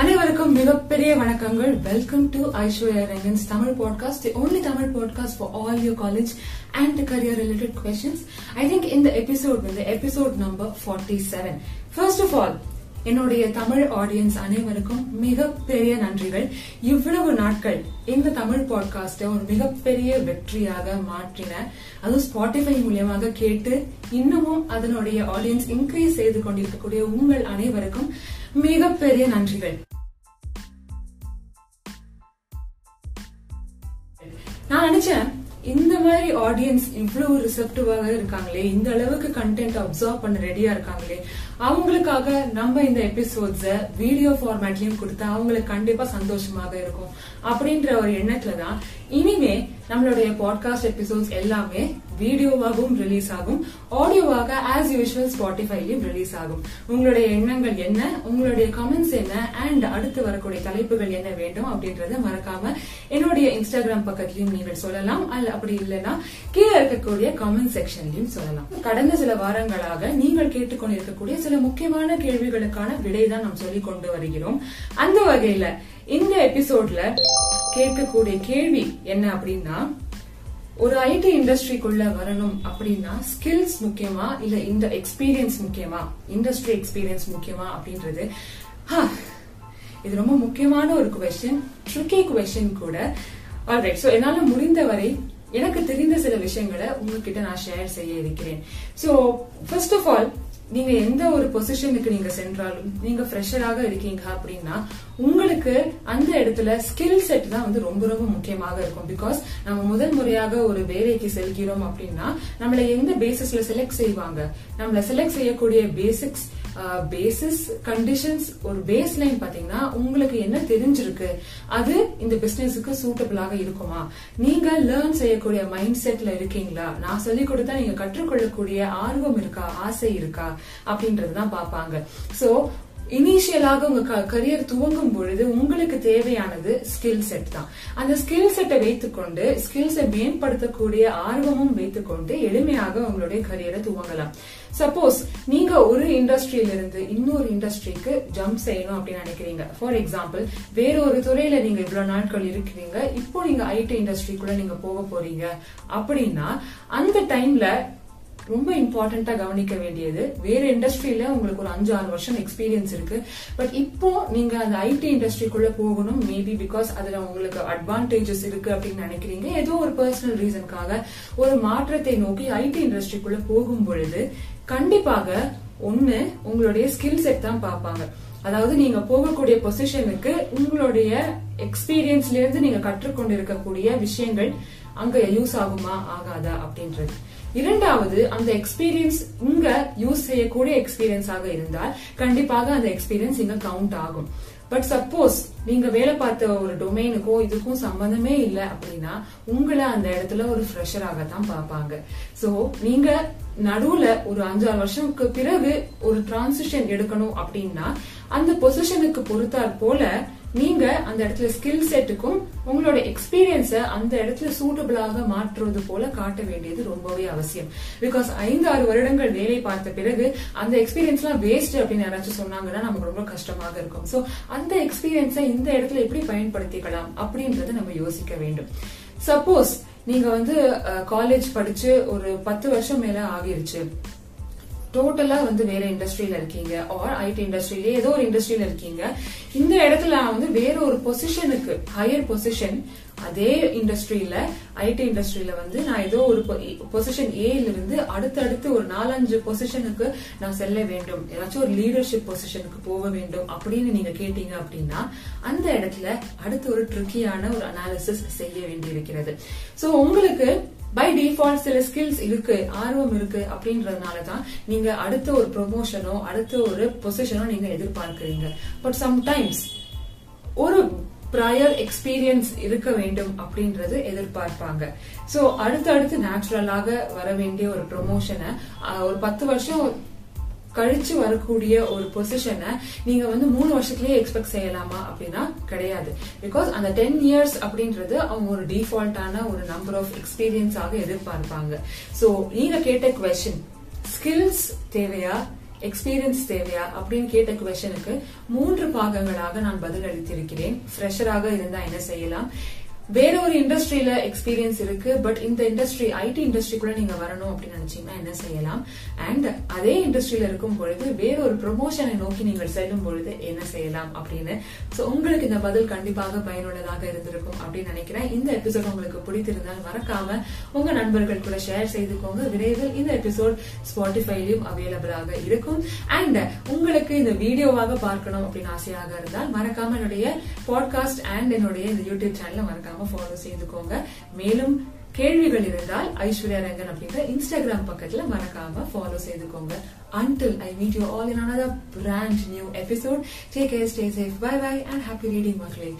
அனைவருக்கும் மிகப்பெரிய வணக்கங்கள். Welcome to Aishwarya Rangan's Tamil podcast the only Tamil podcast for all your college and career related questions I think இந்த episode வந்து episode number forty seven first of all என்னுடைய Tamil audience அனைவருக்கும் மிகப்பெரிய நன்றிகள். இவ்வளவு நாட்கள் இந்த தமிழ் பாட்காஸ்டை ஒரு மிகப்பெரிய வெற்றியாக மாற்றின. அதுவும் ஸ்பாட்டிஃபை மூலியமாக கேட்டு இன்னமும் அதனுடைய ஆடியன்ஸ் இன்க்ரீஸ் செய்து கொண்டிருக்கக்கூடிய உங்கள் அனைவருக்கும் மிகப்பெரிய நன்றிகள் நான் நினைச்சேன் இந்த மாதிரி ஆடியன்ஸ் இவ்வளவு ரிசப்டிவாக இருக்காங்களே இந்த அளவுக்கு கண்டென்ட் அப்சர்வ் பண்ண ரெடியா இருக்காங்களே அவங்களுக்காக நம்ம இந்த எபிசோட்ஸ வீடியோ ஃபார்மேட்லயும் கொடுத்தா அவங்களுக்கு கண்டிப்பா சந்தோஷமாக இருக்கும். அப்படின்ற ஒரு எண்ணத்துல தான் இனிமே நம்மளுடைய பாட்காஸ்ட் எபிசோட்ஸ் எல்லாமே வீடியோவாகவும் ரிலீஸ் ஆகும். ஆடியோவாக ஆஸ் யூஷுவல் ஸ்பாட்டிஃபைலையும் ரிலீஸ் ஆகும். உங்களுடைய எண்ணங்கள் என்ன? உங்களுடைய கமெண்ட்ஸ் என்ன? அண்ட் அடுத்து வரக்கூடிய தலைப்புகள் என்ன வேண்டும் அப்படின்றத மறக்காம என்னுடைய இன்ஸ்டாகிராம் பக்கத்திலையும் நீங்கள் சொல்லலாம். அல்ல அப்படி இல்லைன்னா கீழே இருக்கக்கூடிய கமெண்ட் செக்ஷன்லயும் சொல்லலாம். கடந்த சில வாரங்களாக நீங்கள் கேட்டுக்கொண்டிருக்கக்கூடிய சில முக்கியமான கேள்விகளுக்கான விடை தான் நாம் சொல்லிக் கொண்டு வருகிறோம். அந்த வகையில இந்த எபிசோட்ல கேட்கக்கூடிய கேள்வி என்ன அப்படின்னா ஒரு ஐடி இண்டஸ்ட்ரிக்குள்ள வரணும் அப்படின்னா ஸ்கில்ஸ் முக்கியமா இல்ல இந்த எக்ஸ்பீரியன்ஸ் முக்கியமா இண்டஸ்ட்ரி எக்ஸ்பீரியன்ஸ் முக்கியமா அப்படின்றது? இது ரொம்ப முக்கியமான ஒரு கொஸ்டின் ட்ரிக்கி கொஸ்டின் கூட. ஆல்ரைட் சோ என்னால முடிந்தவரை எனக்கு தெரிந்த சில விஷயங்களை உங்ககிட்ட நான் ஷேர் செய்ய இருக்கிறேன். சோ ஃபர்ஸ்ட் ஆஃப் ஆல் நீங்க எந்த ஒரு பொசிஷனுக்கு நீங்க சென்றாலும் நீங்க ஃப்ரெஷராக இருக்கீங்க அப்படின்னா உங்களுக்கு அந்த இடத்துல ஸ்கில் செட் தான் வந்து ரொம்ப ரொம்ப முக்கியமாக இருக்கும். பிகாஸ் நம்ம முதல் முறையாக ஒரு வேலைக்கு செல்கிறோம் அப்படின்னா நம்மள எந்த பேசிஸ்ல செலக்ட் செய்வாங்க? நம்மள செலக்ட் செய்யக்கூடிய பேசிக்ஸ் பேசிஸ் கண்டிஷன்ஸ் ஒரு பேஸ் லைன் பாத்தீங்கன்னா உங்களுக்கு என்ன தெரிஞ்சிருக்கு? அது இந்த பிசினஸுக்கு சூட்டபிளாக இருக்குமா? நீங்க லேர்ன் செய்யக்கூடிய மைண்ட் செட்ல இருக்கீங்களா? நான் சொல்லி கொடுத்தா நீங்க கற்றுக்கொள்ளக்கூடிய ஆர்வம் இருக்கா? ஆசை இருக்கா? அப்படின்றதுதான் பாப்பாங்க சோ இனிஷியலாக உங்க கரியர் துவங்கும் பொழுது உங்களுக்கு தேவையானது ஸ்கில் செட் தான். அந்த ஸ்கில் செட்டை வைத்துக்கொண்டு ஸ்கில்ஸை மேம்படுத்தக்கூடிய ஆர்வமும் வைத்துக்கொண்டு எளிமையாக உங்களுடைய கரியரை துவங்கலாம். சப்போஸ் நீங்க ஒரு இண்டஸ்ட்ரியில இருந்து இன்னொரு இண்டஸ்ட்ரிக்கு ஜம்ப் செய்யணும் அப்படின்னு நினைக்கிறீங்க. ஃபார் எக்ஸாம்பிள் வேற ஒரு துறையில நீங்க இவ்வளவு நாட்கள் இருக்கிறீங்க. இப்போ நீங்க ஐடி இண்டஸ்ட்ரிக்குள்ள நீங்க போக போறீங்க. அப்படின்னா அந்த டைம்ல ரொம்ப இம்பார்ட்டண்டா கவனிக்க வேண்டியது. வேற இண்டஸ்ட்ரியில உங்களுக்கு ஒரு அஞ்சு ஆறு வருஷம் எக்ஸ்பீரியன்ஸ் இருக்கு. பட் இப்போ நீங்க அந்த ஐடி இண்டஸ்ட்ரிக்குள்ள போகணும். மேபி பிகாஸ் அதுல உங்களுக்கு அட்வான்டேஜஸ் இருக்கு அப்படின்னு நினைக்கிறீங்க. ஏதோ ஒரு பர்சனல் ரீசனுக்காக ஒரு மாற்றத்தை நோக்கி ஐடி இண்டஸ்ட்ரிக்குள்ள போகும் பொழுது கண்டிப்பாக ஒண்ணு உங்களுடைய ஸ்கில் செட் தான் பார்ப்பாங்க. அதாவது நீங்க போகக்கூடிய பொசிஷனுக்கு உங்களுடைய எக்ஸ்பீரியன்ஸ்ல இருந்து நீங்க கற்றுக்கொண்டு இருக்கக்கூடிய விஷயங்கள் அங்க யூஸ் ஆகுமா ஆகாதா அப்படின்றது. இரண்டாவது அந்த எக்ஸ்பீரியன்ஸ் இங்க யூஸ் செய்யக்கூடிய எக்ஸ்பீரியன்ஸாக இருந்தால் கண்டிப்பாக அந்த எக்ஸ்பீரியன்ஸ் இங்க கவுண்ட் ஆகும். பட் சப்போஸ் நீங்க வேலை பார்த்த ஒரு டொமைனுக்கோ இதுக்கும் சம்பந்தமே இல்லை அப்படின்னா உங்களை அந்த இடத்துல ஒரு ஃப்ரெஷராக தான் பார்ப்பாங்க. சோ நீங்க நடுவுல ஒரு அஞ்சாறு வருஷத்துக்கு பிறகு ஒரு டிரான்சிஷன் எடுக்கணும் அப்படின்னா அந்த பொசிஷனுக்கு பொறுத்தாற் போல நீங்க அந்த இடத்துல ஸ்கில் செட்டுக்கும் உங்களோட எக்ஸ்பீரியன்ஸ அந்த இடத்துல சூட்டபிளாக மாற்றுவது போல காட்ட வேண்டியது ரொம்பவே அவசியம். பிகாஸ் ஐந்து ஆறு வருடங்கள் வேலை பார்த்த பிறகு அந்த எக்ஸ்பீரியன்ஸ் எல்லாம் வேஸ்ட் அப்படின்னு யாராச்சும் சொன்னாங்கன்னா நமக்கு ரொம்ப கஷ்டமாக இருக்கும். சோ அந்த எக்ஸ்பீரியன்ஸை இந்த இடத்துல எப்படி பயன்படுத்திக்கலாம் அப்படின்றத நம்ம யோசிக்க வேண்டும். சப்போஸ் நீங்க வந்து காலேஜ் படிச்சு ஒரு பத்து வருஷம் மேல ஆகிருச்சு. டோட்டலா வந்து வேற இண்டஸ்ட்ரியில இருக்கீங்க. ஆர் ஐடி இண்டஸ்ட்ரியில ஏதோ ஒரு இண்டஸ்ட்ரியில இருக்கீங்க. இந்த இடத்துல நான் வந்து வேற ஒரு பொசிஷனுக்கு ஹையர் பொசிஷன் அதே இண்டஸ்ட்ரியில ஐடி இண்டஸ்ட்ரியில வந்து நான் ஏதோ ஒரு பொசிஷன் ஏல இருந்து அடுத்தடுத்து ஒரு நாலஞ்சு பொசிஷனுக்கு நான் செல்ல வேண்டும். ஏதாச்சும் ஒரு லீடர்ஷிப் பொசிஷனுக்கு போக வேண்டும் அப்படின்னு நீங்க கேட்டீங்க அப்படின்னா அந்த இடத்துல அடுத்து ஒரு ட்ரிக்கியான ஒரு அனாலிசிஸ் செய்ய வேண்டி இருக்கிறது சோ உங்களுக்கு பை டிஃபால்ட் சில ஸ்கில்ஸ் இருக்கு ஆர்வம் இருக்கு அப்படின்றதுனால தான் நீங்க அடுத்த ஒரு ப்ரொமோஷனோ அடுத்த ஒரு பொசிஷனோ நீங்க எதிர்பார்க்கிறீங்க. பட் சம்டைம்ஸ் ஒரு ப்ரையர் எக்ஸ்பீரியன்ஸ் இருக்க வேண்டும் அப்படின்றது எதிர்பார்ப்பாங்க. சோ அடுத்து அடுத்து நேச்சுரலாக வர வேண்டிய ஒரு ப்ரொமோஷனை ஒரு பத்து வருஷம் கழிச்சு வரக்கூடிய ஒரு பொசிஷனை நீங்க வந்து மூணு வருஷத்துலயே எக்ஸ்பெக்ட் செய்யலாமா அப்படின்னா கிடையாது. பிகாஸ் அந்த டென் இயர்ஸ் அப்படின்றது அவங்க ஒரு டிஃபால்ட்டான ஒரு நம்பர் ஆஃப் எக்ஸ்பீரியன்ஸாக எதிர்பார்ப்பாங்க. ஸோ நீங்க கேட்ட கொஸ்டின் ஸ்கில்ஸ் தேவையா எக்ஸ்பீரியன்ஸ் தேவையா அப்படின்னு கேட்ட கொஸ்டனுக்கு மூன்று பாகங்களாக நான் பதில் அளித்திருக்கிறேன் ஃப்ரெஷராக இருந்தா என்ன செய்யலாம்? வேற ஒரு இண்டஸ்ட்ரியில எக்ஸ்பீரியன்ஸ் இருக்கு பட் இந்த இண்டஸ்ட்ரி ஐடி இண்டஸ்ட்ரிக்குள்ள நீங்க வரணும் அப்படின்னு நினைச்சீங்கன்னா என்ன செய்யலாம்? அண்ட் அதே இண்டஸ்ட்ரியில இருக்கும் பொழுது வேற ஒரு ப்ரொமோஷனை நோக்கி நீங்கள் செல்லும் பொழுது என்ன செய்யலாம் அப்படின்னு? சோ உங்களுக்கு இந்த பதில் கண்டிப்பாக பயனுள்ளதாக இருந்திருக்கும் அப்படின்னு நினைக்கிறேன். இந்த எபிசோட் உங்களுக்கு பிடித்திருந்தால் மறக்காம உங்க நண்பர்கள் கூட ஷேர் செய்துக்கோங்க. விரைவில் இந்த எபிசோட் ஸ்பாட்டிஃபைலயும் அவைலபிளாக இருக்கும். அண்ட் உங்களுக்கு இந்த வீடியோவாக பார்க்கணும் அப்படின்னு ஆசையாக இருந்தால் மறக்காம என்னுடைய பாட்காஸ்ட் அண்ட் என்னுடைய இந்த யூடியூப் சேனலை மறக்காம மறக்காம ஃபாலோ செய்துக்கோங்க மேலும் கேள்விகள் இருந்தால் ஐஸ்வர்யா ரங்கன் அப்படிங்கிற இன்ஸ்டாகிராம் பக்கத்துல மறக்காம follow செய்துக்கோங்க until I meet you all in another brand new episode take care stay safe bye bye and happy reading மக்களே